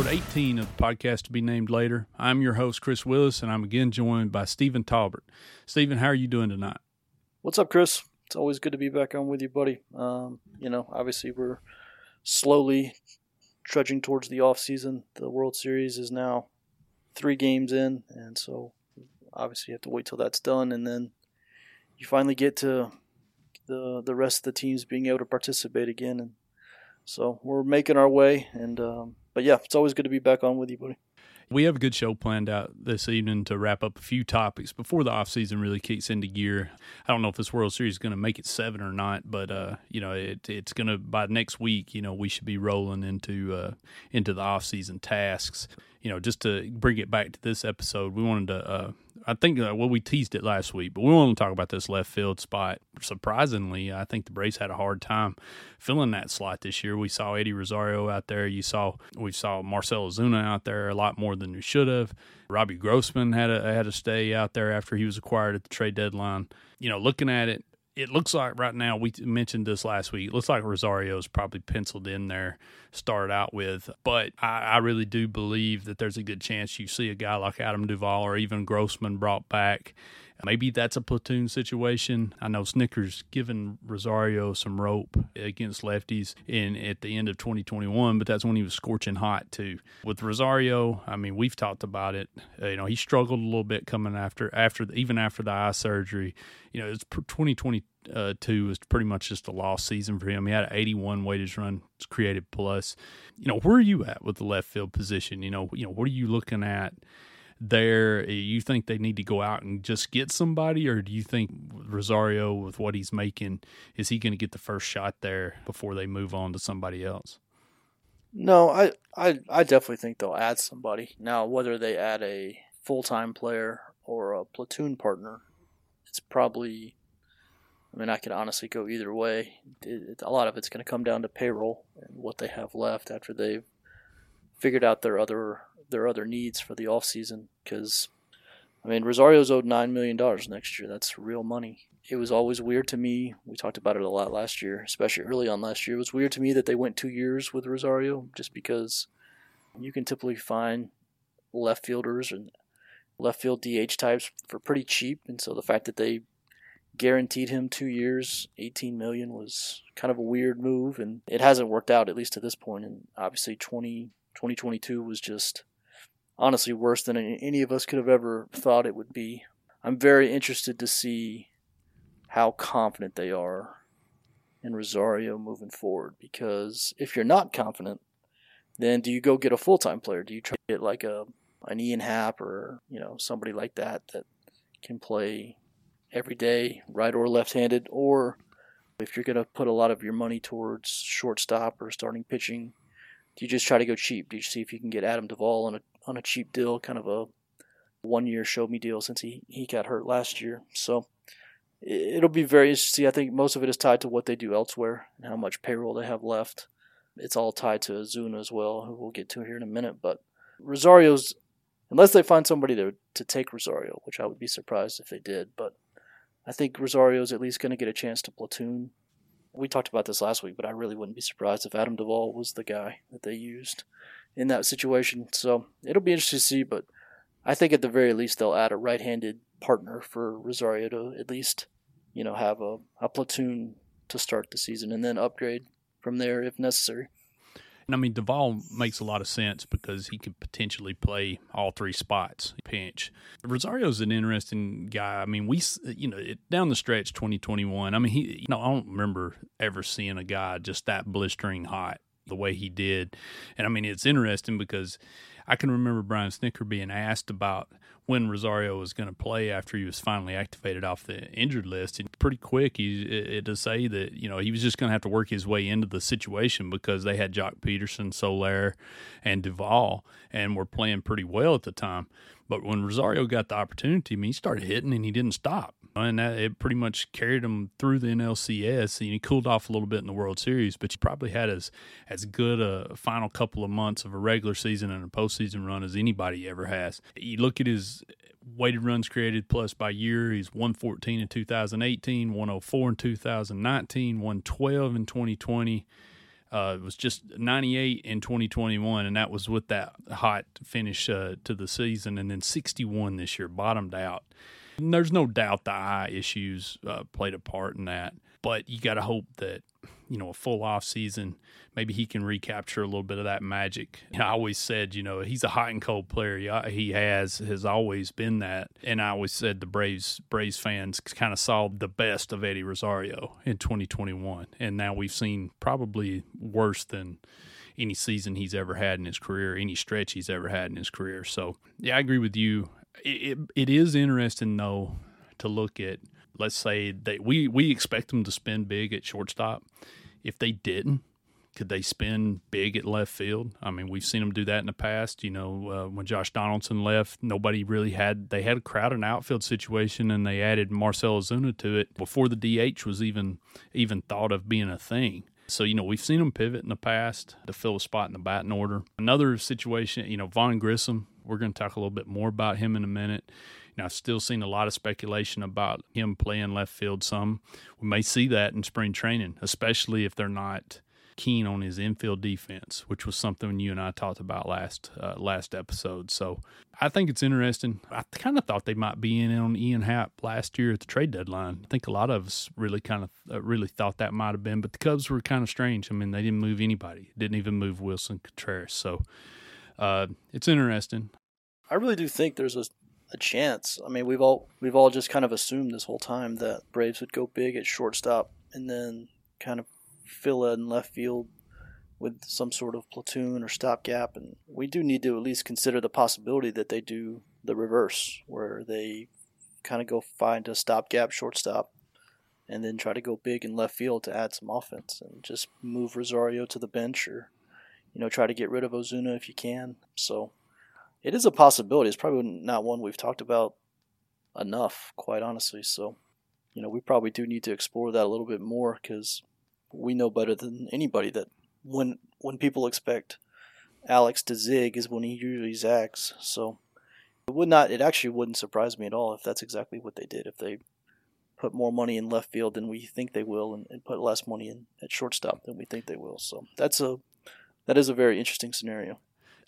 Episode 18 of the podcast to be named later. I'm your host, Kris Willis, and I'm again joined by Stephen Tolbert. Stephen, how are you doing tonight? What's up, Chris? It's always good to be back on with you, buddy. Um, you know, obviously we're slowly trudging towards the off season. The World Series is now three games in, and so obviously you have to wait till that's done, and then you finally get to the the rest of the teams being able to participate again. And so we're making our way, and um, but yeah, it's always good to be back on with you, buddy. We have a good show planned out this evening to wrap up a few topics before the offseason really kicks into gear. I don't know if this World Series is going to make it seven or not, but uh, you know it, it's going to by next week. You know we should be rolling into uh, into the offseason tasks. You know just to bring it back to this episode, we wanted to. Uh, I think uh, well we teased it last week, but we want to talk about this left field spot. Surprisingly, I think the Braves had a hard time filling that slot this year. We saw Eddie Rosario out there. You saw we saw Marcell Ozuna out there a lot more than we should have. Robbie Grossman had a had to stay out there after he was acquired at the trade deadline. You know, looking at it, it looks like right now we mentioned this last week. It looks like Rosario's probably penciled in there, started out with. But I, I, really do believe that there's a good chance you see a guy like Adam Duvall or even Grossman brought back. Maybe that's a platoon situation. I know Snitker's given Rosario some rope against lefties in at the end of 2021, but that's when he was scorching hot too. With Rosario, I mean, we've talked about it. Uh, you know, he struggled a little bit coming after after even after the eye surgery. You know, it's Uh, 2022 was pretty much just a lost season for him. He had an 81 weighted run created plus. You know, where are you at with the left field position? You know, you know, what are you looking at? there eh, you think they need to go out and just get somebody or do you think rosario with what he's making is he going to get the first shot there before they move on to somebody else no i i, I definitely think they'll add somebody now whether they add a full-time player or a platoon partner it's probably i mean i could honestly go either way it, it, a lot of it's going to come down to payroll and what they have left after they've figured out their other their other needs for the off season because I mean Rosario's owed nine million dollars next year. That's real money. It was always weird to me. We talked about it a lot last year, especially early on last year. It was weird to me that they went two years with Rosario just because you can typically find left fielders and left field DH types for pretty cheap, and so the fact that they guaranteed him two years, 18 million was kind of a weird move, and it hasn't worked out at least to this point. And obviously, 20, 2022 was just honestly worse than any of us could have ever thought it would be. I'm very interested to see how confident they are in Rosario moving forward because if you're not confident, then do you go get a full time player? Do you try to get like a an Ian Happ or you know somebody like that that can play every day, right or left handed, or if you're going to put a lot of your money towards shortstop or starting pitching, do you just try to go cheap? Do you see if you can get Adam Duvall on a on a cheap deal, kind of a one year show me deal since he, he got hurt last year. So it'll be very interesting. I think most of it is tied to what they do elsewhere and how much payroll they have left. It's all tied to Ozuna as well, who we'll get to here in a minute. But Rosario's, unless they find somebody to, to take Rosario, which I would be surprised if they did, but I think Rosario's at least going to get a chance to platoon. We talked about this last week, but I really wouldn't be surprised if Adam Duvall was the guy that they used in that situation. So it'll be interesting to see, but I think at the very least they'll add a right-handed partner for Rosario to at least, you know, have a, a platoon to start the season, and then upgrade from there if necessary. I mean, Duvall makes a lot of sense because he could potentially play all three spots pinch. Rosario's an interesting guy. I mean, we, you know, it, down the stretch 2021, I mean, he, you know, I don't remember ever seeing a guy just that blistering hot the way he did. And I mean, it's interesting because I can remember Brian Snitker being asked about when Rosario was going to play after he was finally activated off the injured list. And pretty quick, he it, to say that you know he was just going to have to work his way into the situation because they had Joc Pederson, Soler, and Duvall, and were playing pretty well at the time. But when Rosario got the opportunity, I mean, he started hitting and he didn't stop. And that, it pretty much carried him through the NLCS. And he cooled off a little bit in the World Series, but he probably had as, as good a final couple of months of a regular season and a postseason run as anybody ever has. You look at his weighted runs created plus by year. He's 114 in 2018, 104 in 2019, 112 in 2020. Uh, it was just 98 in 2021, and that was with that hot finish uh, to the season, and then 61 this year, bottomed out. And there's no doubt the eye issues uh, played a part in that, but you got to hope that you know a full off season maybe he can recapture a little bit of that magic. I always said you know he's a hot and cold player. He has has always been that. And i always said the braves braves fans kind of saw the best of eddie rosario in 2021 and now we've seen probably worse than any season he's ever had in his career any stretch he's ever had in his career. So yeah i agree with you it, it, is interesting though to look at let's say that we we expect them to spend big at shortstop if they didn't, could they spin big at left field? I mean, we've seen them do that in the past. You know, uh, when Josh Donaldson left, nobody really had they had a crowded outfield situation, and they added Marcell Ozuna to it before the DH was even even thought of being a thing. So you know, we've seen them pivot in the past to fill a spot in the batting order. Another situation, you know, Vaughn Grissom. We're going to talk a little bit more about him in a minute. You know, I've still seen a lot of speculation about him playing left field some. We may see that in spring training, especially if they're not keen on his infield defense, which was something you and I talked about last uh, last episode. So I think it's interesting. I kind of thought they might be in on Ian Happ last year at the trade deadline. I think a lot of us really kind of uh, really thought that might have been, but the Cubs were kind of strange. I mean, they didn't move anybody, didn't even move Willson Contreras. So uh, it's interesting. I really do think there's a a chance. I mean, we've all we've all just kind of assumed this whole time that Braves would go big at shortstop and then kind of fill in left field with some sort of platoon or stopgap. And we do need to at least consider the possibility that they do the reverse, where they kind of go find a stopgap shortstop and then try to go big in left field to add some offense and just move Rosario to the bench or you know try to get rid of Ozuna if you can. So it is a possibility. It's probably not one we've talked about enough, quite honestly. So, you know, we probably do need to explore that a little bit more because we know better than anybody that when when people expect Alex to zig is when he usually zags. So it would not. It actually wouldn't surprise me at all if that's exactly what they did. If they put more money in left field than we think they will, and, and put less money in at shortstop than we think they will. So that's a that is a very interesting scenario.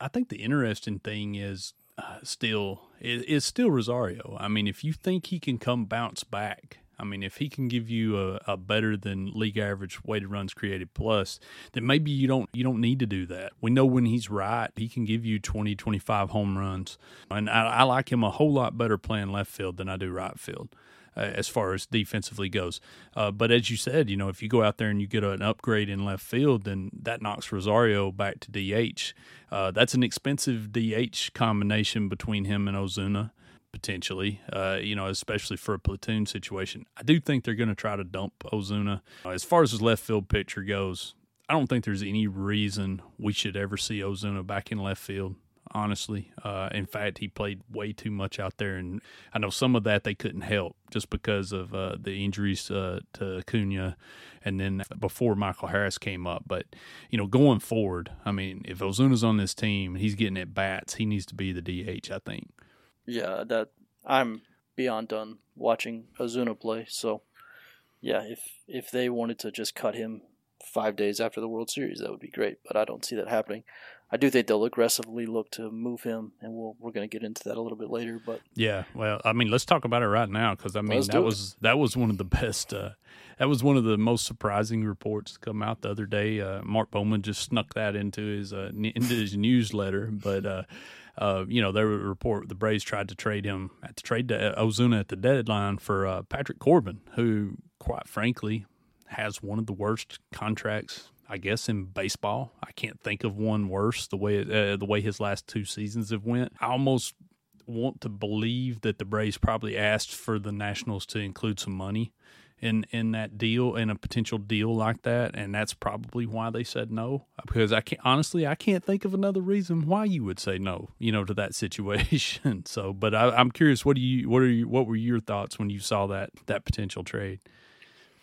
I think the interesting thing is uh, still is still Rosario. I mean, if you think he can come bounce back, I mean, if he can give you a, a, better than league average weighted runs created plus, then maybe you don't you don't need to do that. We know when he's right, he can give you 20, 25 home runs. And I, I like him a whole lot better playing left field than I do right field as far as defensively goes. Uh, but as you said, you know, if you go out there and you get an upgrade in left field, then that knocks Rosario back to DH. Uh, that's an expensive DH combination between him and Ozuna potentially, uh, you know, especially for a platoon situation. I do think they're going to try to dump Ozuna. As far as his left field picture goes, I don't think there's any reason we should ever see Ozuna back in left field honestly. Uh, in fact, he played way too much out there, and I know some of that they couldn't help just because of uh, the injuries uh, to Acuna, and then before Michael Harris came up. But you know, going forward, I mean, if Ozuna's on this team, and he's getting at bats. He needs to be the DH, I think. Yeah, that I'm beyond done watching Ozuna play. So, yeah, if if they wanted to just cut him five days after the World Series, that would be great. But I don't see that happening. I do think they'll aggressively look to move him, and we'll, we're going to get into that a little bit later. But yeah, well, I mean, let's talk about it right now because I mean Let's that was that was one of the best. Uh, that was one of the most surprising reports to come out the other day. Uh, Mark Bowman just snuck that into his uh, into his newsletter, but. Uh, uh, you know, there was a report the Braves tried to trade him at the trade de- Ozuna at the deadline for uh, Patrick Corbin, who, quite frankly, has one of the worst contracts, I guess, in baseball. I can't think of one worse. The way uh, the way his last two seasons have went, I almost want to believe that the Braves probably asked for the Nationals to include some money in in that deal in a potential deal like that and that's probably why they said no because I can't honestly I can't think of another reason why you would say no you know to that situation so but I, I'm curious what do you what are you what were your thoughts when you saw that that potential trade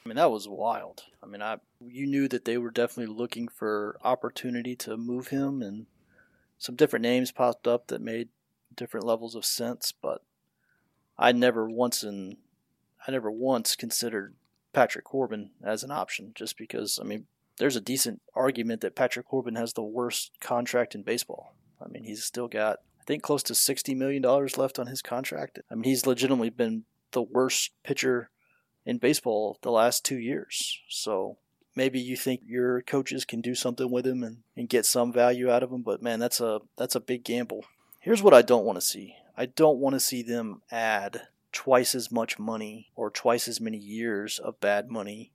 I mean, that was wild. I mean, I you knew that they were definitely looking for opportunity to move him, and some different names popped up that made different levels of sense. But I never once in I never once considered Patrick Corbin as an option, just because I mean, there's a decent argument that Patrick Corbin has the worst contract in baseball. I mean, he's still got I think close to sixty million dollars left on his contract. I mean, he's legitimately been the worst pitcher in baseball the last two years. So maybe you think your coaches can do something with him and, and get some value out of him, but man, that's a that's a big gamble. Here's what I don't want to see. I don't want to see them add twice as much money or twice as many years of bad money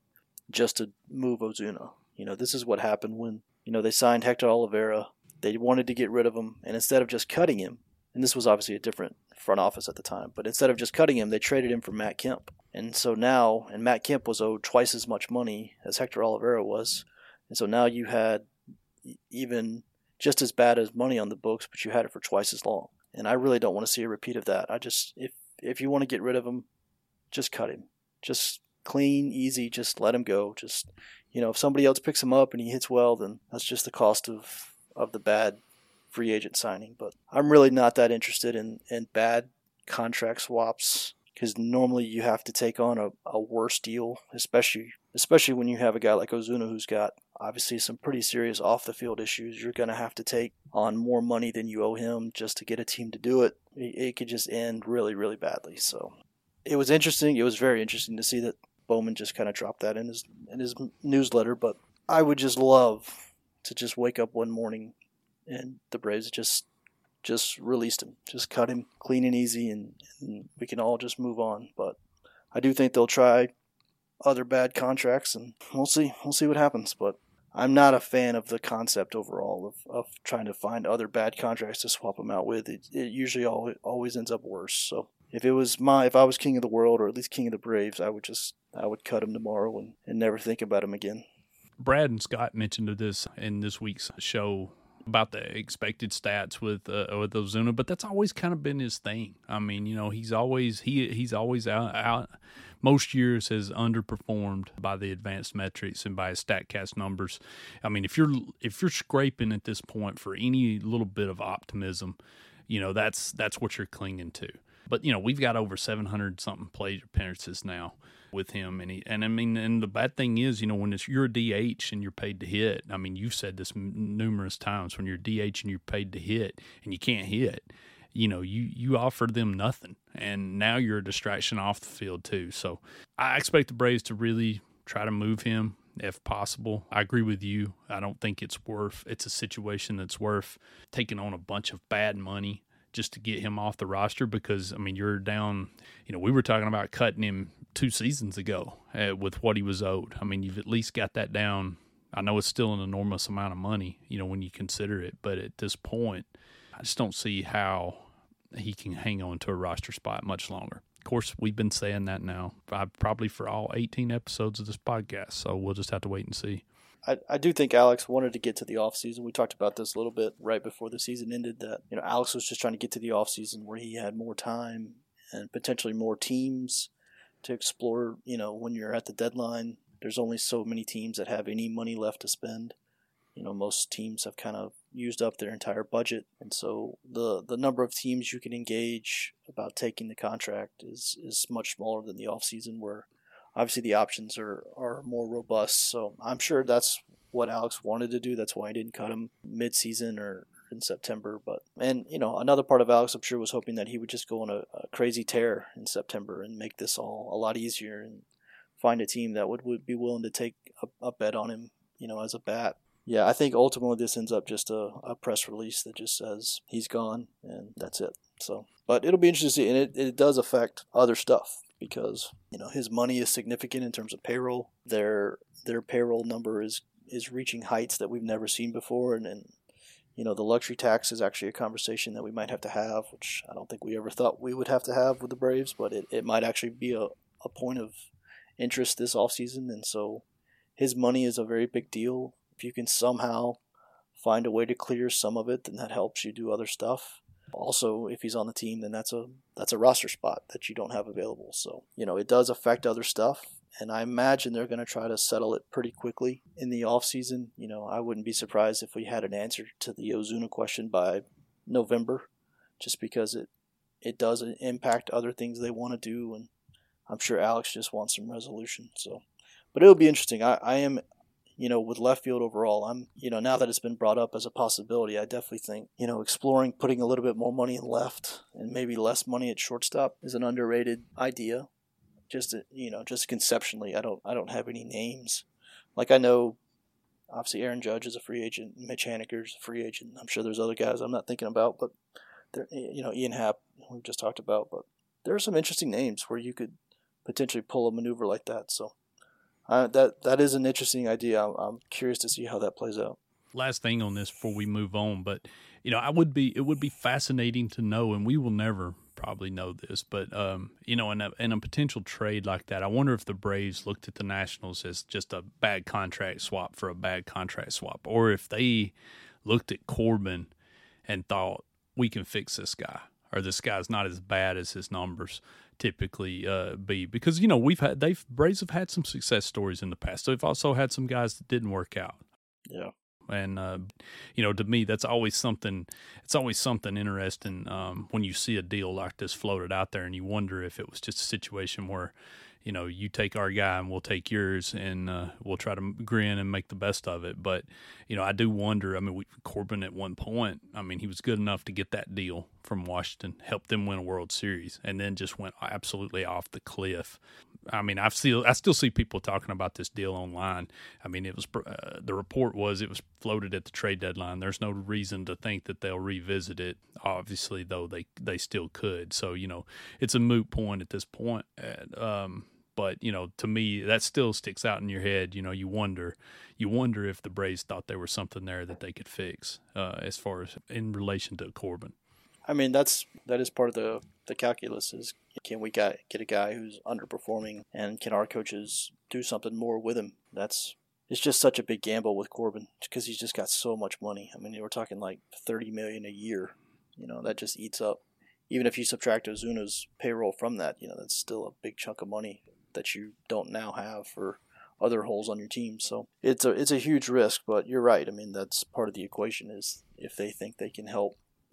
just to move Ozuna. You know, this is what happened when, you know, they signed Hector Olivera. They wanted to get rid of him, and instead of just cutting him, and this was obviously a different front office at the time, but instead of just cutting him, they traded him for Matt Kemp. And so now, and Matt Kemp was owed twice as much money as Hector Olivera was. And so now you had even just as bad as money on the books, but you had it for twice as long. And I really don't want to see a repeat of that. I just, if if you want to get rid of him, just cut him. Just clean, easy, just let him go. Just, you know, if somebody else picks him up and he hits well, then that's just the cost of, of the bad free agent signing. But I'm really not that interested in, in bad contract swaps because normally you have to take on a, a worse deal, especially especially when you have a guy like Ozuna who's got obviously some pretty serious off the field issues. You're going to have to take on more money than you owe him just to get a team to do it. It, it could just end really, really badly. So it was interesting. It was very interesting to see that Bowman just kind of dropped that in his in his newsletter. But I would just love to just wake up one morning and the Braves just just released him, just cut him clean and easy, and, and we can all just move on. But I do think they'll try other bad contracts, and we'll see. We'll see what happens. But I'm not a fan of the concept overall of, of trying to find other bad contracts to swap them out with. It, it usually always, always ends up worse. So if it was my, if I was king of the world or at least king of the Braves, I would just I would cut him tomorrow and, and never think about him again. Brad and Scott mentioned this in this week's show about the expected stats with uh, with Ozuna, but that's always kind of been his thing. I mean, you know, he's always he he's always out, out most years has underperformed by the advanced metrics and by his Statcast numbers. I mean, if you're if you're scraping at this point for any little bit of optimism, you know that's that's what you're clinging to. But you know, we've got over 700 something plate appearances now with him, and he and I mean, and the bad thing is, you know, when it's you're a DH and you're paid to hit. I mean, you've said this m- numerous times when you're DH and you're paid to hit and you can't hit. You know, you you offer them nothing, and now you're a distraction off the field too. So I expect the Braves to really try to move him if possible. I agree with you. I don't think it's worth. It's a situation that's worth taking on a bunch of bad money just to get him off the roster because I mean you're down. You know, we were talking about cutting him two seasons ago uh, with what he was owed. I mean, you've at least got that down. I know it's still an enormous amount of money, you know, when you consider it, but at this point, I just don't see how he can hang on to a roster spot much longer. Of course, we've been saying that now, probably for all 18 episodes of this podcast. So we'll just have to wait and see. I, I do think Alex wanted to get to the off season. We talked about this a little bit right before the season ended. That you know Alex was just trying to get to the off season where he had more time and potentially more teams to explore. You know, when you're at the deadline, there's only so many teams that have any money left to spend. You know, most teams have kind of used up their entire budget, and so the the number of teams you can engage about taking the contract is is much smaller than the off season where obviously the options are, are more robust. So I'm sure that's what Alex wanted to do. That's why he didn't cut him mid-season or in September. But and you know another part of Alex, I'm sure, was hoping that he would just go on a, a crazy tear in September and make this all a lot easier and find a team that would, would be willing to take a, a bet on him, you know, as a bat. Yeah, I think ultimately this ends up just a, a press release that just says he's gone and that's it. So, but it'll be interesting, and it, it does affect other stuff because you know his money is significant in terms of payroll. Their their payroll number is is reaching heights that we've never seen before, and, and you know the luxury tax is actually a conversation that we might have to have, which I don't think we ever thought we would have to have with the Braves, but it, it might actually be a, a point of interest this offseason, and so his money is a very big deal. If you can somehow find a way to clear some of it, then that helps you do other stuff. Also, if he's on the team, then that's a that's a roster spot that you don't have available. So you know it does affect other stuff, and I imagine they're going to try to settle it pretty quickly in the off season. You know, I wouldn't be surprised if we had an answer to the Ozuna question by November, just because it it does impact other things they want to do, and I'm sure Alex just wants some resolution. So, but it'll be interesting. I, I am you know, with left field overall, I'm, you know, now that it's been brought up as a possibility, I definitely think, you know, exploring putting a little bit more money in left and maybe less money at shortstop is an underrated idea. Just, you know, just conceptually, I don't, I don't have any names. Like I know, obviously Aaron Judge is a free agent, Mitch Haniger's a free agent. I'm sure there's other guys I'm not thinking about, but there, you know, Ian Happ, we've just talked about, but there are some interesting names where you could potentially pull a maneuver like that. So uh, that that is an interesting idea. I'm, I'm curious to see how that plays out. Last thing on this before we move on, but you know, I would be it would be fascinating to know, and we will never probably know this, but um, you know, in a, in a potential trade like that, I wonder if the Braves looked at the Nationals as just a bad contract swap for a bad contract swap, or if they looked at Corbin and thought we can fix this guy, or this guy's not as bad as his numbers typically uh, be because you know we've had they've Braves have had some success stories in the past. They've also had some guys that didn't work out. Yeah. And uh, you know, to me, that's always something. It's always something interesting um, when you see a deal like this floated out there, and you wonder if it was just a situation where, you know, you take our guy and we'll take yours, and uh, we'll try to grin and make the best of it. But you know, I do wonder. I mean, we, Corbin at one point, I mean, he was good enough to get that deal from Washington, helped them win a World Series, and then just went absolutely off the cliff. I mean, I've still I still see people talking about this deal online. I mean, it was uh, the report was it was floated at the trade deadline. There's no reason to think that they'll revisit it. Obviously, though, they they still could. So you know, it's a moot point at this point. Um, but you know, to me, that still sticks out in your head. You know, you wonder, you wonder if the Braves thought there was something there that they could fix uh, as far as in relation to Corbin. I mean, that's that is part of the the calculus. Is can we get get a guy who's underperforming, and can our coaches do something more with him? That's it's just such a big gamble with Corbin because he's just got so much money. I mean, we're talking like thirty million a year. You know, that just eats up. Even if you subtract Ozuna's payroll from that, you know, that's still a big chunk of money that you don't now have for other holes on your team. So it's a it's a huge risk, but you're right. I mean, that's part of the equation is if they think they can help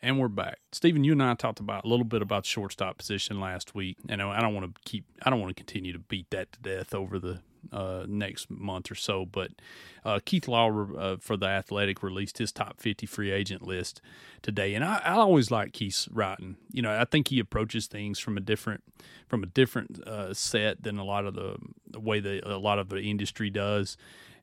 And we're back. Stephen, you and I talked about a little bit about shortstop position last week. And I don't want to keep I don't want to continue to beat that to death over the uh, next month or so. But uh, Keith Law uh, for the Athletic released his top 50 free agent list today, and I, I, always like Keith's writing. You know, I think he approaches things from a different from a different uh, set than a lot of the, the way that a lot of the industry does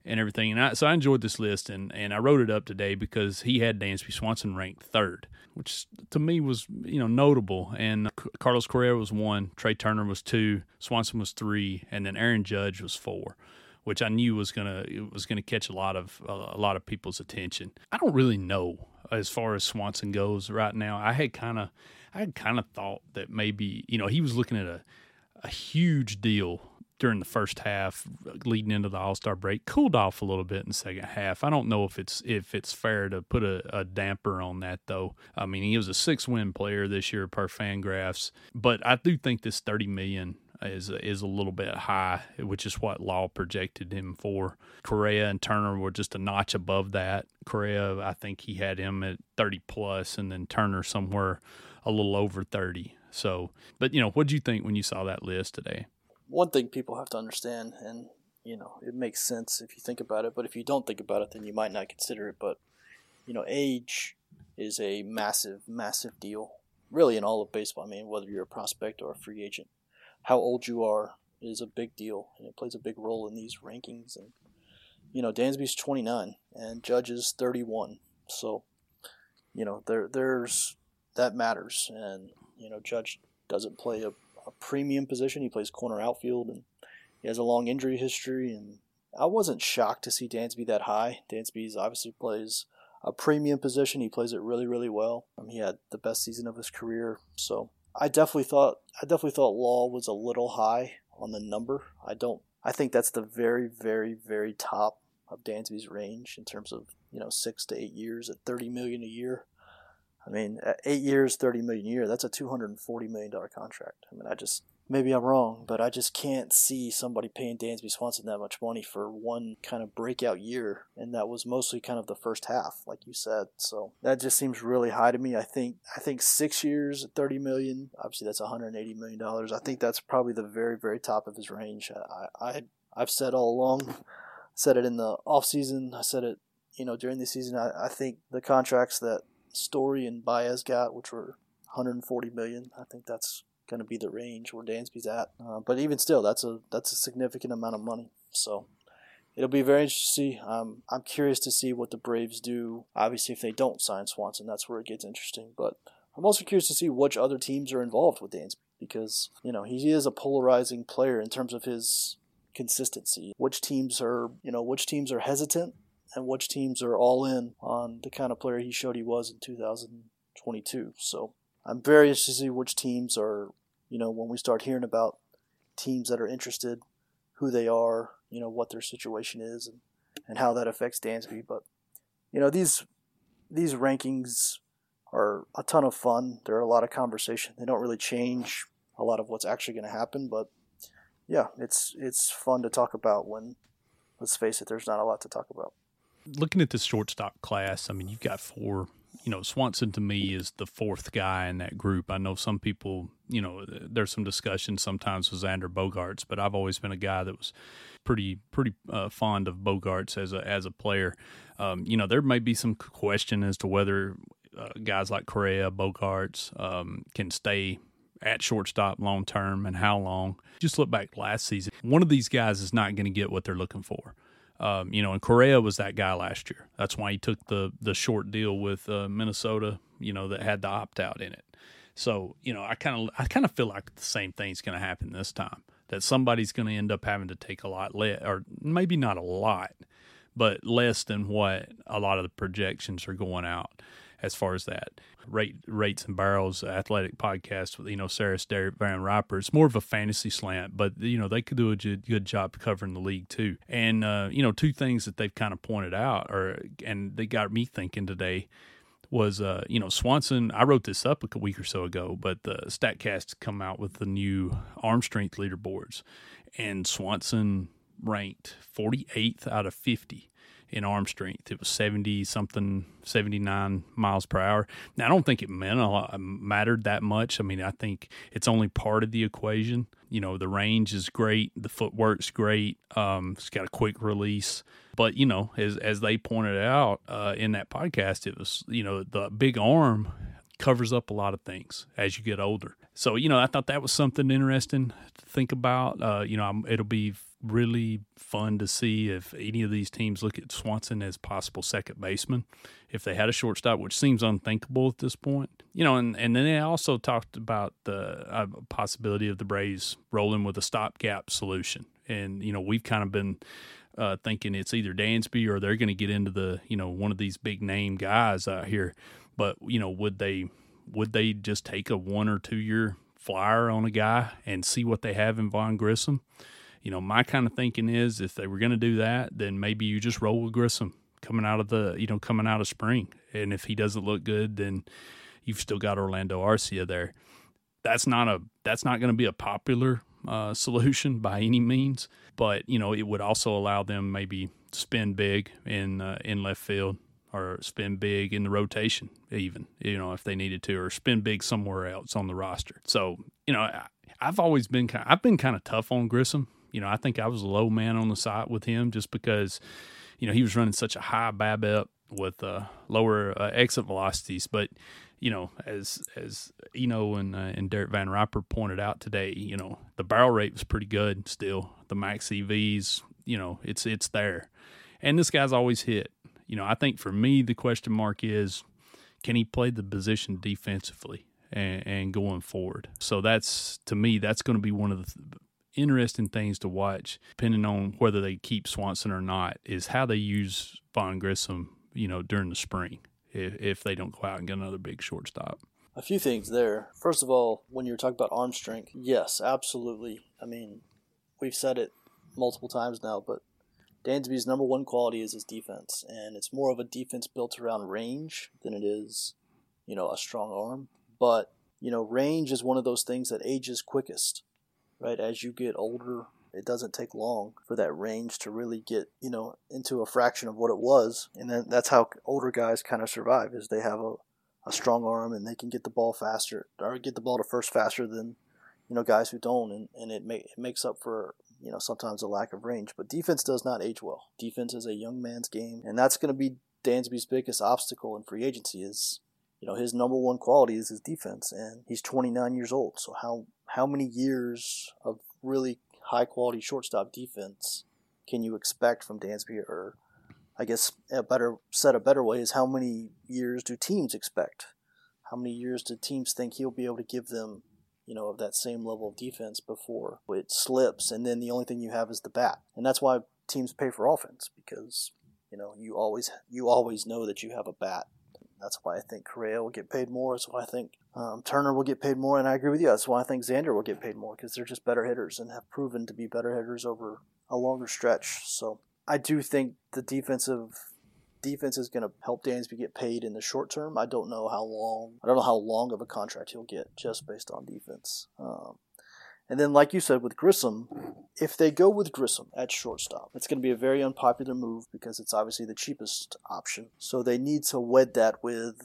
and everything. And I, so I enjoyed this list, and, and I wrote it up today because he had Dansby Swanson ranked third, which to me was you know notable. And uh, Carlos Correa was one, Trey Turner was two, Swanson was three, and then Aaron Judge was four, which I knew was gonna was gonna catch a lot of uh, a lot of people's attention. I don't really know as far as Swanson goes right now. I had kind of I had kind of thought that maybe you know he was looking at a a huge deal during the first half, leading into the All Star break, cooled off a little bit in the second half. I don't know if it's if it's fair to put a, a damper on that though. I mean, he was a six win player this year per Fangraphs, but I do think this thirty million is is a little bit high, which is what Law projected him for. Correa and Turner were just a notch above that. Correa, I think he had him at thirty plus, and then Turner somewhere a little over thirty. So, but you know, what do you think when you saw that list today? One thing people have to understand, and you know, it makes sense if you think about it, but if you don't think about it, then you might not consider it. But you know, age is a massive, massive deal, really, in all of baseball. I mean, whether you're a prospect or a free agent, how old you are is a big deal, and it plays a big role in these rankings. And you know, Dansby's 29 and Judge is 31, so you know, there there's that matters, and you know, Judge doesn't play a a premium position. He plays corner outfield, and he has a long injury history. And I wasn't shocked to see Dansby that high. Dansby's obviously plays a premium position. He plays it really, really well. Um, he had the best season of his career, so I definitely thought I definitely thought Law was a little high on the number. I don't. I think that's the very, very, very top of Dansby's range in terms of you know six to eight years at thirty million a year. I mean, uh, eight years, thirty million a year. That's a two hundred and forty million dollar contract. I mean, I just maybe I'm wrong, but I just can't see somebody paying Dansby Swanson that much money for one kind of breakout year, and that was mostly kind of the first half, like you said. So that just seems really high to me. I think I think six years, thirty million. Obviously, that's 180 million dollars. I think that's probably the very very top of his range. I, I I've said all along, said it in the off season. I said it, you know, during the season. I, I think the contracts that Story and Baez got, which were 140 million. I think that's going to be the range where Dansby's at. Uh, but even still, that's a that's a significant amount of money. So it'll be very interesting to see. Um, I'm curious to see what the Braves do. Obviously, if they don't sign Swanson, that's where it gets interesting. But I'm also curious to see which other teams are involved with Dansby because you know he is a polarizing player in terms of his consistency. Which teams are you know which teams are hesitant and which teams are all in on the kind of player he showed he was in 2022. So I'm very interested to see which teams are, you know, when we start hearing about teams that are interested, who they are, you know, what their situation is, and, and how that affects Dansby. But you know, these these rankings are a ton of fun. There are a lot of conversation. They don't really change a lot of what's actually going to happen, but yeah, it's it's fun to talk about when let's face it, there's not a lot to talk about looking at the shortstop class, I mean, you've got four. You know, Swanson to me is the fourth guy in that group. I know some people, you know, there's some discussion sometimes with Xander Bogaerts, but I've always been a guy that was pretty pretty uh, fond of Bogaerts as a as a player. Um, you know, there may be some question as to whether uh, guys like Correa, Bogaerts um, can stay at shortstop long term and how long. Just look back last season. One of these guys is not going to get what they're looking for. Um, you know, and Correa was that guy last year. That's why he took the the short deal with uh, Minnesota. You know, that had the opt out in it. So you know, I kind of I kind of feel like the same thing's going to happen this time. That somebody's going to end up having to take a lot less, or maybe not a lot, but less than what a lot of the projections are going out as far as that. Rate rates and barrels athletic podcast with you know Sarris Derek Van Riper. It's more of a fantasy slant, but you know they could do a good job covering the league too. And uh, you know two things that they've kind of pointed out, or and they got me thinking today was uh, you know Swanson. I wrote this up a week or so ago, but the Statcast come out with the new arm strength leaderboards, and Swanson ranked 48th out of 50 in arm strength. It was 70 something, 79 miles per hour. Now, I don't think it meant a lot, mattered that much. I mean, I think it's only part of the equation. You know, the range is great, the footwork's great. Um, it's got a quick release. But you know, as as they pointed out uh, in that podcast, it was you know the big arm covers up a lot of things as you get older. So you know, I thought that was something interesting to think about. Uh, you know, it'll be really fun to see if any of these teams look at Swanson as possible second baseman if they had a shortstop, which seems unthinkable at this point. You know, and, and then they also talked about the uh, possibility of the Braves rolling with a stopgap solution. And, you know, we've kind of been uh, thinking it's either Dansby or they're going to get into the, you know, one of these big name guys out here. But, you know, would they would they just take a one or two year flyer on a guy and see what they have in Vaughn Grissom? you know, my kind of thinking is if they were going to do that, then maybe you just roll with Grissom coming out of the, you know, coming out of spring. And if he doesn't look good, then you've still got Orlando Arcia there. That's not a that's not going to be a popular uh, solution by any means, but you know it would also allow them maybe spin big in uh, in left field or spin big in the rotation even you know if they needed to or spin big somewhere else on the roster. So you know I, I've always been kind of, I've been kind of tough on Grissom you know, I think I was a low man on the site with him just because, you know, he was running such a high BABIP with uh, lower uh, exit velocities. But you know, as as Eno and uh, and Derek Van Riper pointed out today, you know, the barrel rate was pretty good still. The max EVs, you know, it's it's there, and this guy's always hit. You know, I think for me the question mark is, can he play the position defensively? And, and, going forward. So that's to me that's going to be one of the interesting things to watch, depending on whether they keep Swanson or not, is how they use Vaughn Grissom, you know, during the spring if, if they don't go out and get another big shortstop. A few things there. First of all, when you're talking about arm strength, yes, absolutely. I mean, we've said it multiple times now, but Dansby's number one quality is his defense, and it's more of a defense built around range than it is, you know, a strong arm. But you know, range is one of those things that ages quickest right? As you get older, it doesn't take long for that range to really get, you know, into a fraction of what it was. And then that's how older guys kind of survive is they have a, a strong arm and they can get the ball faster or get the ball to first faster than, you know, guys who don't. And, and it, it makes up for, you know, sometimes a lack of range. But defense does not age well. Defense is a young man's game. And that's going to be Dansby's biggest obstacle in free agency is you know his number one quality is his defense and he's 29 years old so how how many years of really high quality shortstop defense can you expect from Dansby or I guess a better said a better way is how many years do teams expect how many years do teams think he'll be able to give them you know of that same level of defense before it slips and then the only thing you have is the bat and that's why teams pay for offense because you know you always you always know that you have a bat that's why I think Correa will get paid more. That's why I think um, Turner will get paid more. And I agree with you. That's why I think Xander will get paid more because they're just better hitters and have proven to be better hitters over a longer stretch. So I do think the defensive defense is going to help Dansby get paid in the short term. I don't know how long. I don't know how long of a contract he'll get just based on defense. Um, and then, like you said, with Grissom, if they go with Grissom at shortstop, it's going to be a very unpopular move because it's obviously the cheapest option. So they need to wed that with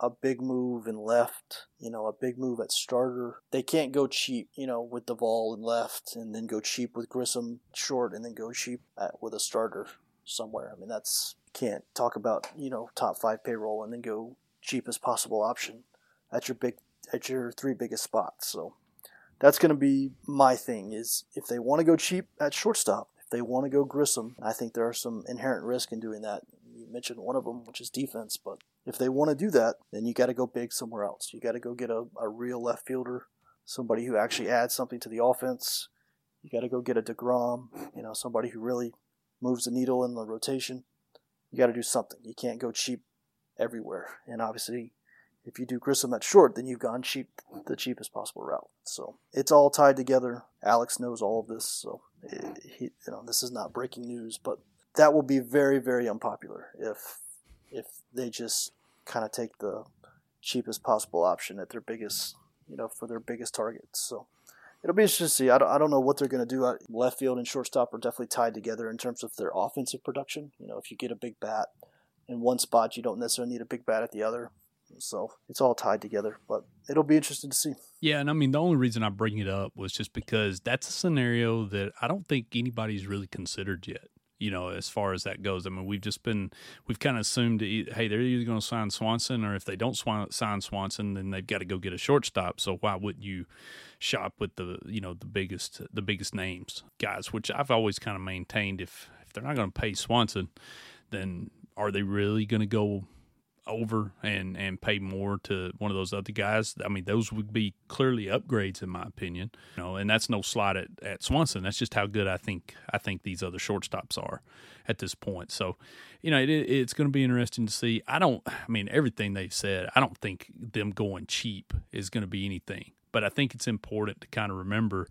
a big move in left, you know, a big move at starter. They can't go cheap, you know, with Duvall in left and then go cheap with Grissom short and then go cheap at, with a starter somewhere. I mean, that's can't talk about, you know, top 5 payroll and then go cheapest possible option at your big at your three biggest spots. So that's going to be my thing is if they want to go cheap at shortstop, if they want to go Grissom, I think there are some inherent risk in doing that. You mentioned one of them, which is defense, but if they want to do that, then you got to go big somewhere else. You got to go get a, a real left fielder, somebody who actually adds something to the offense. You got to go get a DeGrom, you know, somebody who really moves the needle in the rotation. You got to do something. You can't go cheap everywhere. And obviously, if you do Grissom at short, then you've gone cheap, the cheapest possible route. So it's all tied together. Alex knows all of this, so eh, he, you know this is not breaking news, but that will be very, very unpopular if if they just kind of take the cheapest possible option at their biggest, you know, for their biggest targets. So It'll be interesting to see. I don't, I don't know what they're going to do. Uh, left field and shortstop are definitely tied together in terms of their offensive production. You know, if you get a big bat in one spot, you don't necessarily need a big bat at the other. So it's all tied together, but it'll be interesting to see. Yeah, and I mean the only reason I bring it up was just because that's a scenario that I don't think anybody's really considered yet. You know, as far as that goes, I mean, we've just been we've kind of assumed, hey, they're either going to sign Swanson, or if they don't sign Swanson, then they've got to go get a shortstop. So why wouldn't you shop with the you know the biggest the biggest names guys? Which I've always kind of maintained if if they're not going to pay Swanson, then are they really going to go over and and pay more to one of those other guys. I mean, those would be clearly upgrades in my opinion. You know, and that's no slot at, at Swanson. That's just how good I think I think these other shortstops are at this point. So, you know, it, it's going to be interesting to see. I don't. I mean, everything they've said. I don't think them going cheap is going to be anything. But I think it's important to kind of remember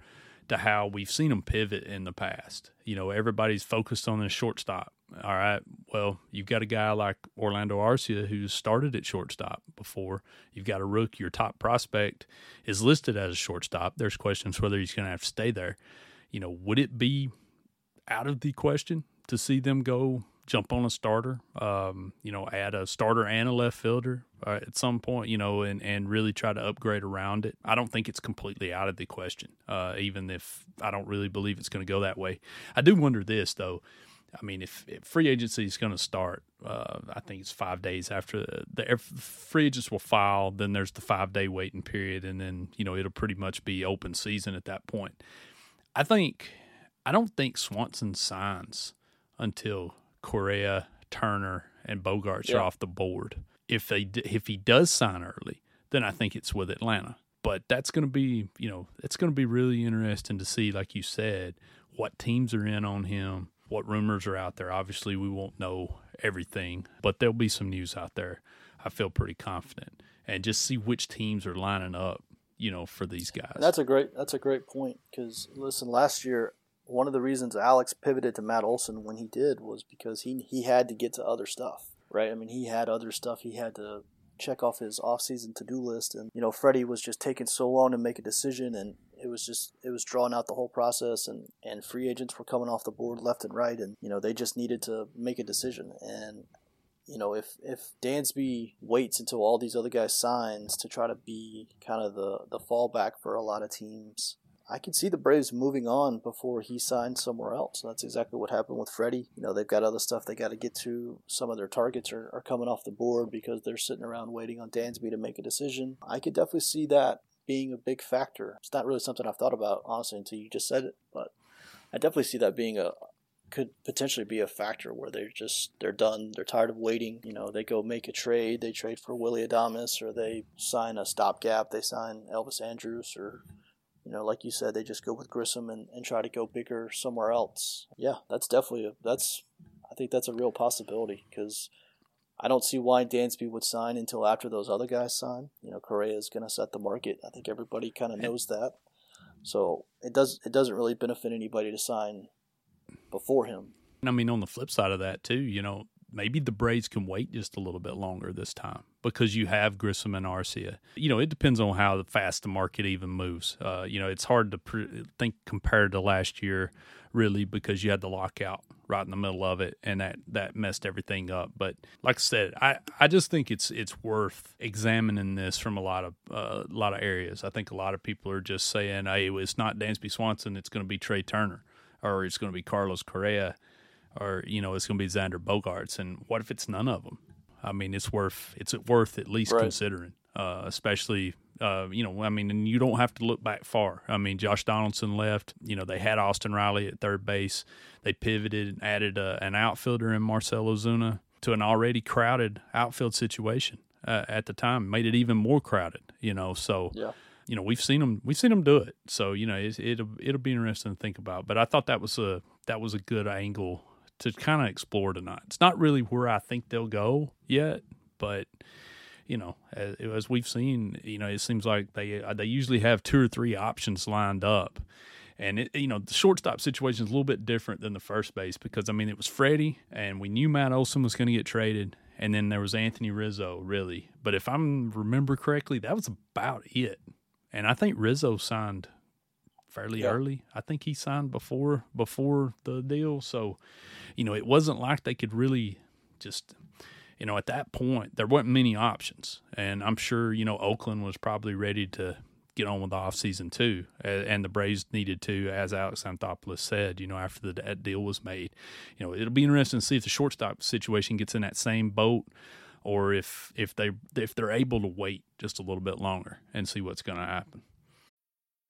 to how we've seen them pivot in the past. You know, everybody's focused on the shortstop. All right, well, you've got a guy like Orlando Arcia who's started at shortstop before. You've got a rook, your top prospect is listed as a shortstop. There's questions whether he's going to have to stay there. You know, would it be out of the question to see them go jump on a starter, um, you know, add a starter and a left fielder uh, at some point, you know, and, and really try to upgrade around it. I don't think it's completely out of the question, uh, even if I don't really believe it's going to go that way. I do wonder this, though. I mean, if, if free agency is going to start, uh, I think it's five days after the, the free agents will file. Then there's the five day waiting period, and then you know it'll pretty much be open season at that point. I think I don't think Swanson signs until Correa, Turner, and Bogaerts yeah. are off the board. If they if he does sign early, then I think it's with Atlanta. But that's going to be you know it's going to be really interesting to see, like you said, what teams are in on him, what rumors are out there. Obviously, we won't know everything, but there'll be some news out there. I feel pretty confident, and just see which teams are lining up you know, for these guys. That's a great that's a great point because listen, last year one of the reasons Alex pivoted to Matt Olson when he did was because he he had to get to other stuff, right? I mean, he had other stuff he had to check off his off-season to-do list and you know Freddie was just taking so long to make a decision and it was just it was drawing out the whole process and and free agents were coming off the board left and right and you know they just needed to make a decision and you know if if Dansby waits until all these other guys signs to try to be kind of the the fallback for a lot of teams I can see the Braves moving on before he signs somewhere else. That's exactly what happened with Freddie. You know, they've got other stuff they got to get to. Some of their targets are, are coming off the board because they're sitting around waiting on Dansby to make a decision. I could definitely see that being a big factor. It's not really something I've thought about, honestly, until you just said it, but I definitely see that being a could potentially be a factor where they're just they're done they're tired of waiting you know they go make a trade they trade for Willy Adames or they sign a stopgap they sign elvis Andrus, or you know, like you said, they just go with Grissom and, and try to go bigger somewhere else. Yeah, that's definitely a, that's I think that's a real possibility because I don't see why Dansby would sign until after those other guys sign. You know, Correa is going to set the market. I think everybody kind of knows that. So it does it doesn't really benefit anybody to sign before him. I mean, on the flip side of that too, you know, maybe the Braves can wait just a little bit longer this time because you have Grissom and Arcia. You know, it depends on how fast the market even moves. Uh, you know, it's hard to pre- think compared to last year, really, because you had the lockout right in the middle of it, and that that messed everything up. But like I said, I, I just think it's it's worth examining this from a lot of uh, a lot of areas. I think a lot of people are just saying, "Hey, it's not Dansby Swanson; it's going to be Trea Turner, or it's going to be Carlos Correa." or you know it's going to be Xander Bogaerts and what if it's none of them? I mean, it's worth it's worth at least right. considering, uh, especially uh, you know, I mean, and you don't have to look back far. I mean, Josh Donaldson left. You know, they had Austin Riley at third base. They pivoted and added a, uh, an outfielder in Marcell Ozuna to an already crowded outfield situation uh, at the time. Made it even more crowded. You know, so yeah. You know, we've seen them. We've seen them do it. So you know, it, it'll it'll be interesting to think about. But I thought that was a that was a good angle to kind of explore tonight. It's not really where I think they'll go yet, but you know, as, as, we've seen, you know, it seems like they uh, they usually have two or three options lined up. And it, you know, the shortstop situation is a little bit different than the first base because I mean it was Freddie, and we knew Matt Olson was going to get traded, and then there was Anthony Rizzo, really. But if I remember correctly, that was about it. And I think Rizzo signed fairly yeah. early. I think he signed before before the deal, so you know it wasn't like they could really just you know at that point there weren't many options, and I'm sure you know Oakland was probably ready to get on with the offseason too, and the Braves needed to, as Alex Anthopoulos said, you know after the deal was made. You know it'll be interesting to see if the shortstop situation gets in that same boat or if if they if they're able to wait just a little bit longer and see what's going to happen.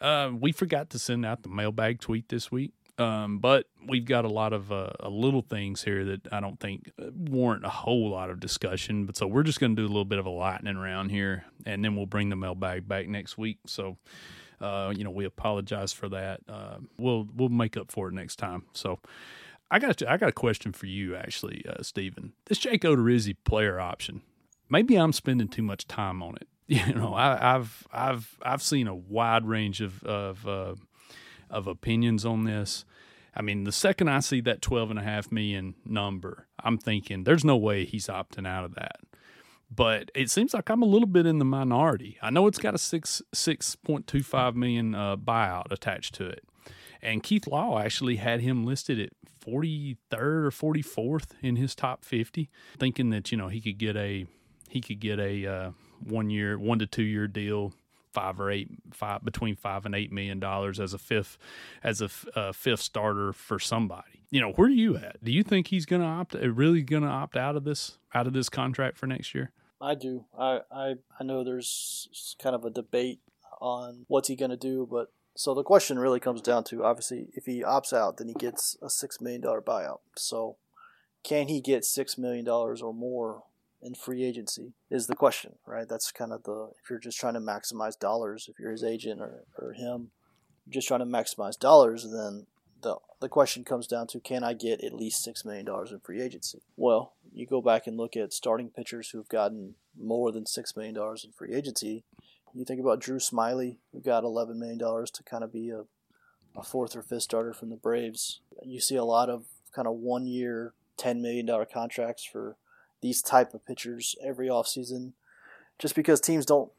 Uh, we forgot to send out the mailbag tweet this week. Um, but we've got a lot of uh, little things here that I don't think uh, warrant a whole lot of discussion. But so we're just going to do a little bit of a lightning round here, and then we'll bring the mailbag back next week. So, uh, you know, we apologize for that. Uh, we'll we'll make up for it next time. So, I got I got a question for you, actually, uh, Stephen. This Jake Odorizzi player option. Maybe I'm spending too much time on it. you know, I, have I've I've seen a wide range of of uh, of opinions on this. I mean, the second I see that twelve and a half million number, I'm thinking there's no way he's opting out of that. But it seems like I'm a little bit in the minority. I know it's got a six six point two five million uh, buyout attached to it, and Keith Law actually had him listed at 43rd or 44th in his top 50, thinking that you know he could get a he could get a uh, one year, one to two year deal, five or eight, five between five and eight million dollars as a fifth, as a fifth starter for somebody. You know, where are you at? Do you think he's going to opt, uh, really going to opt out of this, out of this contract for next year? I do. I I, I know there's kind of a debate on what's he going to do, but so the question really comes down to obviously if he opts out, then he gets a six million dollar buyout. So can he get six million dollars or more in free agency is the question, right? That's kind of the if you're just trying to maximize dollars, if you're his agent or, or him, just trying to maximize dollars, then the the question comes down to can I get at least six million dollars in free agency? Well, you go back and look at starting pitchers who've gotten more than six million dollars in free agency. You think about Drew Smyly, who got eleven million dollars to kind of be a, a fourth or fifth starter from the Braves. You see a lot of kind of one year, ten million dollar contracts for these type of pitchers every offseason just because teams don't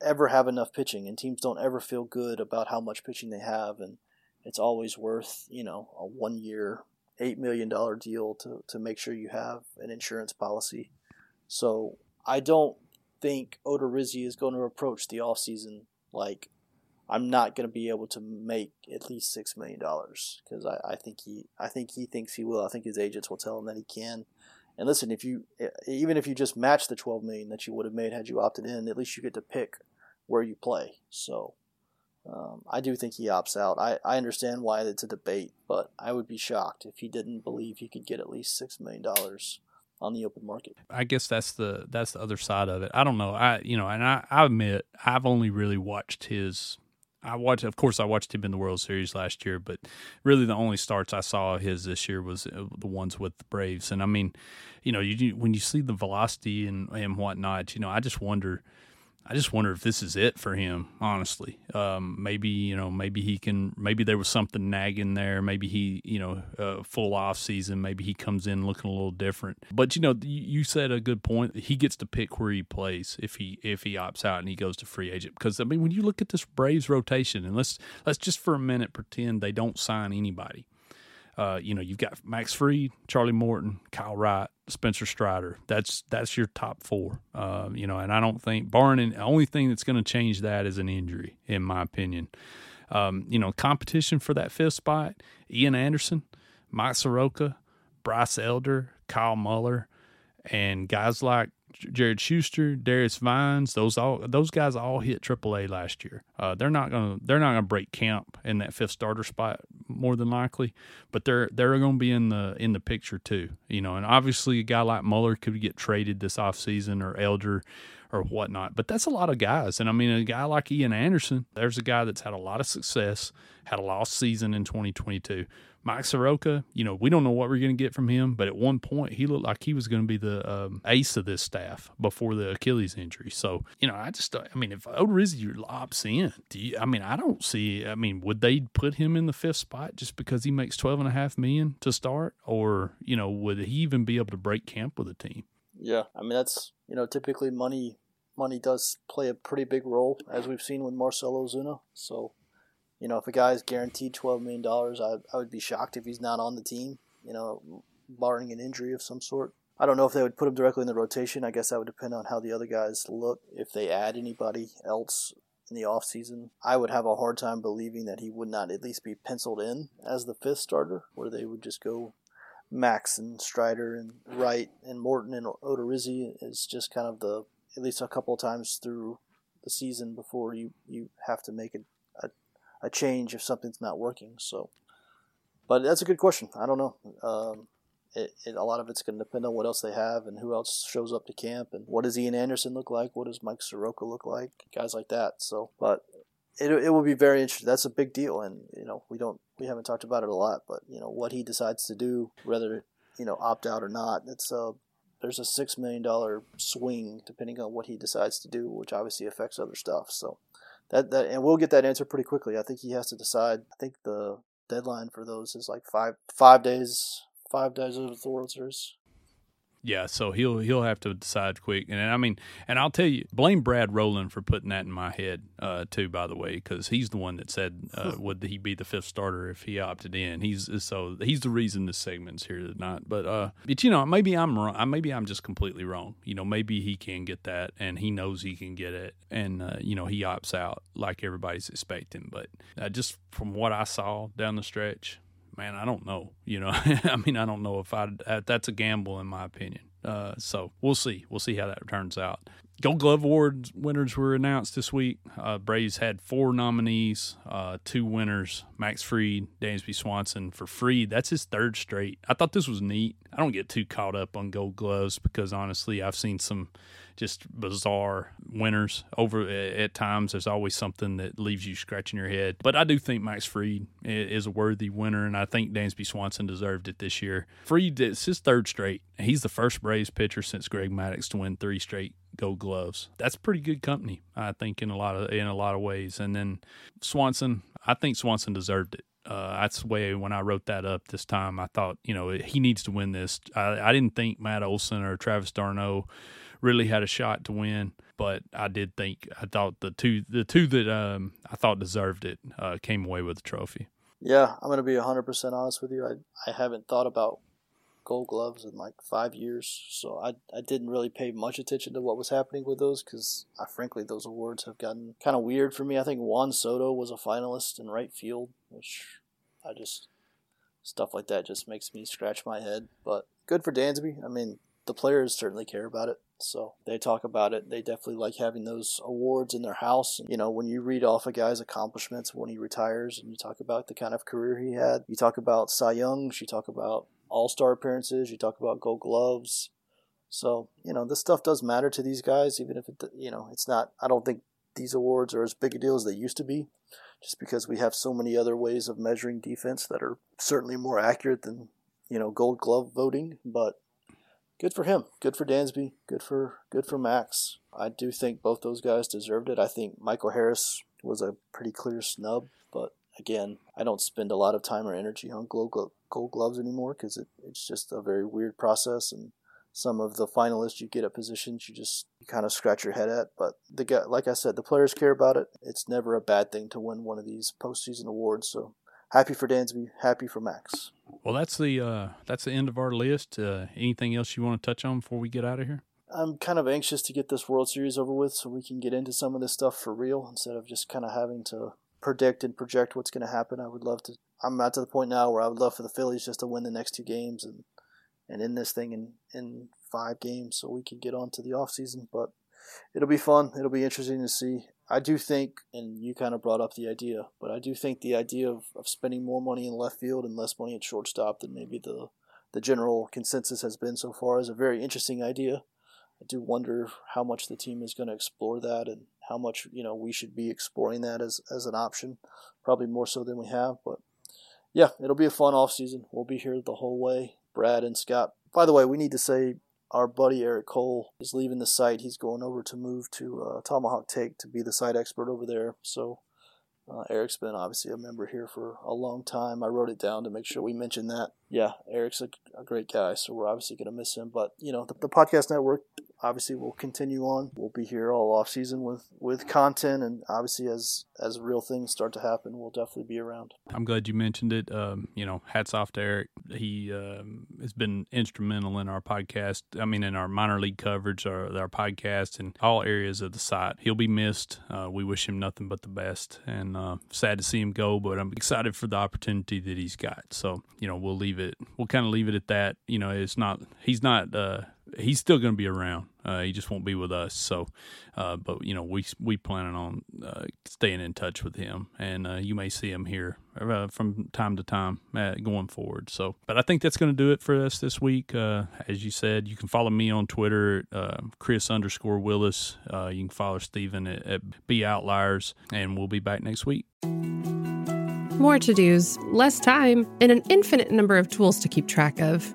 ever have enough pitching and teams don't ever feel good about how much pitching they have. And it's always worth you know a one year eight million dollar deal to, to make sure you have an insurance policy. So i don't think Odorizzi is going to approach the offseason like i'm not going to be able to make at least six million dollars because I, I think he i think he thinks he will. I think his agents will tell him that he can and listen, if you even if you just match the 12 million that you would have made had you opted in, at least you get to pick where you play. So um, I do think he opts out. I, I understand why it's a debate, but I would be shocked if he didn't believe he could get at least six million dollars on the open market. I guess that's the that's the other side of it. I don't know. I you know, and I, I admit I've only really watched his I watched, of course, I watched him in the World Series last year, but really the only starts I saw of his this year was uh, the ones with the Braves. And I mean, you know, you, when you see the velocity and and whatnot, you know, I just wonder I just wonder if this is it for him. Honestly, um, maybe you know, maybe he can. Maybe there was something nagging there. Maybe he, you know, uh, full off season. Maybe he comes in looking a little different. But you know, you said a good point. He gets to pick where he plays if he if he opts out and he goes to free agent. Because I mean, when you look at this Braves rotation, and let's let's just for a minute pretend they don't sign anybody. Uh, you know, you've got Max Fried, Charlie Morton, Kyle Wright, Spencer Strider. That's that's your top four. Uh, you know, and I don't think barring the only thing that's going to change that is an injury, in my opinion. Um, you know, competition for that fifth spot: Ian Anderson, Mike Soroka, Bryce Elder, Kyle Muller, and guys like Jared Schuster, Darius Vines, those all those guys all hit AAA last year. Uh, they're not gonna they're not gonna break camp in that fifth starter spot more than likely, but they're they're gonna be in the in the picture too. You know, and obviously a guy like Muller could get traded this offseason or Elder or whatnot. But that's a lot of guys. And I mean, a guy like Ian Anderson, there's a guy that's had a lot of success, had a lost season in 2022. Mike Soroka, you know, we don't know what we're going to get from him, but at one point he looked like he was going to be the um, ace of this staff before the Achilles injury. So, you know, I just, I mean, if Odorizzi opts in, do you, I mean, I don't see, I mean, would they put him in the fifth spot just because he makes twelve and a half million to start? Or, you know, would he even be able to break camp with a team? Yeah. I mean, that's, you know, typically money, money does play a pretty big role as we've seen with Marcell Ozuna. So, you know, if a guy's guaranteed twelve million dollars, I I would be shocked if he's not on the team. You know, barring an injury of some sort. I don't know if they would put him directly in the rotation. I guess that would depend on how the other guys look. If they add anybody else in the offseason, I would have a hard time believing that he would not at least be penciled in as the fifth starter, where they would just go Max and Strider and Wright and Morton and Odorizzi is just kind of the at least a couple of times through the season before you, you have to make a a change if something's not working. So, but that's a good question. I don't know. Um, it, it, a lot of it's going to depend on what else they have and who else shows up to camp and what does Ian Anderson look like, what does Mike Soroka look like, guys like that. So, but it it will be very interesting. That's a big deal, and you know we don't we haven't talked about it a lot, but you know what he decides to do, whether you know opt out or not. It's a there's a six million dollar swing depending on what he decides to do, which obviously affects other stuff. So that that and we'll get that answer pretty quickly. I think he has to decide. I think the deadline for those is like five five days five days of the World. Yeah, so he'll he'll have to decide quick, and I mean, and I'll tell you, blame Brad Rowland for putting that in my head uh, too. By the way, because he's the one that said uh, would he be the fifth starter if he opted in. He's so he's the reason this segment's here tonight. But uh, but you know, maybe I'm wrong. Maybe I'm just completely wrong. You know, maybe he can get that, and he knows he can get it, and uh, you know he opts out like everybody's expecting. But uh, just from what I saw down the stretch, man, I don't know. You know, I mean, I don't know if I that's a gamble in my opinion. Uh, so we'll see. We'll see how that turns out. Gold Glove Awards winners were announced this week. Uh, Braves had four nominees, uh, two winners Max Fried, Dansby Swanson. For Fried, that's his third straight. I thought this was neat. I don't get too caught up on gold gloves because honestly, I've seen some just bizarre winners over at times. There's always something that leaves you scratching your head. But I do think Max Fried is a worthy winner, and I think Dansby Swanson deserved it this year. Fried, it's his third straight. He's the first Braves pitcher since Greg Maddux to win three straight Gold Gloves. That's pretty good company, I think, in a lot of in a lot of ways. And then Swanson, I think Swanson deserved it. Uh, that's the way when I wrote that up this time, I thought, you know, he needs to win this. I, I didn't think Matt Olson or Travis d'Arnaud really had a shot to win, but I did think I thought the two the two that um, I thought deserved it uh, came away with the trophy. Yeah, I'm going to be 100% honest with you. I, I haven't thought about gold gloves in like five years, so I, I didn't really pay much attention to what was happening with those because, frankly, those awards have gotten kind of weird for me. I think Juan Soto was a finalist in right field, which I just, stuff like that just makes me scratch my head. But good for Dansby. I mean, the players certainly care about it. So they talk about it. They definitely like having those awards in their house. And, You know, when you read off a guy's accomplishments when he retires and you talk about the kind of career he had, you talk about Cy Youngs, you talk about all star appearances, you talk about gold gloves. So, you know, this stuff does matter to these guys, even if it, you know, it's not, I don't think these awards are as big a deal as they used to be, just because we have so many other ways of measuring defense that are certainly more accurate than, you know, gold glove voting. But good for him. Good for Dansby. Good for good for Max. I do think both those guys deserved it. I think Michael Harris was a pretty clear snub, but again, I don't spend a lot of time or energy on gold, gold gloves anymore because it, it's just a very weird process and some of the finalists you get at positions you just you kind of scratch your head at. But the guy, like I said, the players care about it. It's never a bad thing to win one of these postseason awards. So happy for Dansby, happy for Max. Well, that's the uh, that's the end of our list. Uh, anything else you want to touch on before we get out of here? I'm kind of anxious to get this World Series over with so we can get into some of this stuff for real instead of just kind of having to predict and project what's going to happen. I would love to. I'm not to the point now where I would love for the Phillies just to win the next two games and and end this thing in in five games so we can get on to the off season. But it'll be fun. It'll be interesting to see. I do think, and you kind of brought up the idea, but I do think the idea of, of spending more money in left field and less money at shortstop than maybe the the general consensus has been so far is a very interesting idea. I do wonder how much the team is going to explore that and how much you know we should be exploring that as as an option. Probably more so than we have, but yeah, it'll be a fun off season. We'll be here the whole way. Brad and Scott. By the way, we need to say our buddy Eric Cole is leaving the site. He's going over to move to uh, Tomahawk Take to be the site expert over there. So uh, Eric's been obviously a member here for a long time. I wrote it down to make sure we mention that. Yeah, Eric's a, a great guy, so we're obviously going to miss him. But you know, the, the podcast network obviously we'll continue on. We'll be here all off season with with content, and obviously as as real things start to happen, we'll definitely be around. I'm glad you mentioned it. Um, you know, hats off to Eric. He um, has been instrumental in our podcast. I mean, in our minor league coverage, our our podcast, and all areas of the site. He'll be missed. Uh, we wish him nothing but the best, and uh, sad to see him go. But I'm excited for the opportunity that he's got. So you know, we'll leave it. We'll kind of leave it at that. You know, it's not. He's not. Uh, he's still going to be around. Uh, he just won't be with us. So, uh, but you know, we we planning on uh, staying in touch with him, and uh, you may see him here uh, from time to time uh, going forward. So, but I think that's going to do it for us this week. as you said, you can follow me on Twitter, Kris underscore Willis. you can follow Stephen at, at Outliers, and we'll be back next week. More to dos, less time, and an infinite number of tools to keep track of.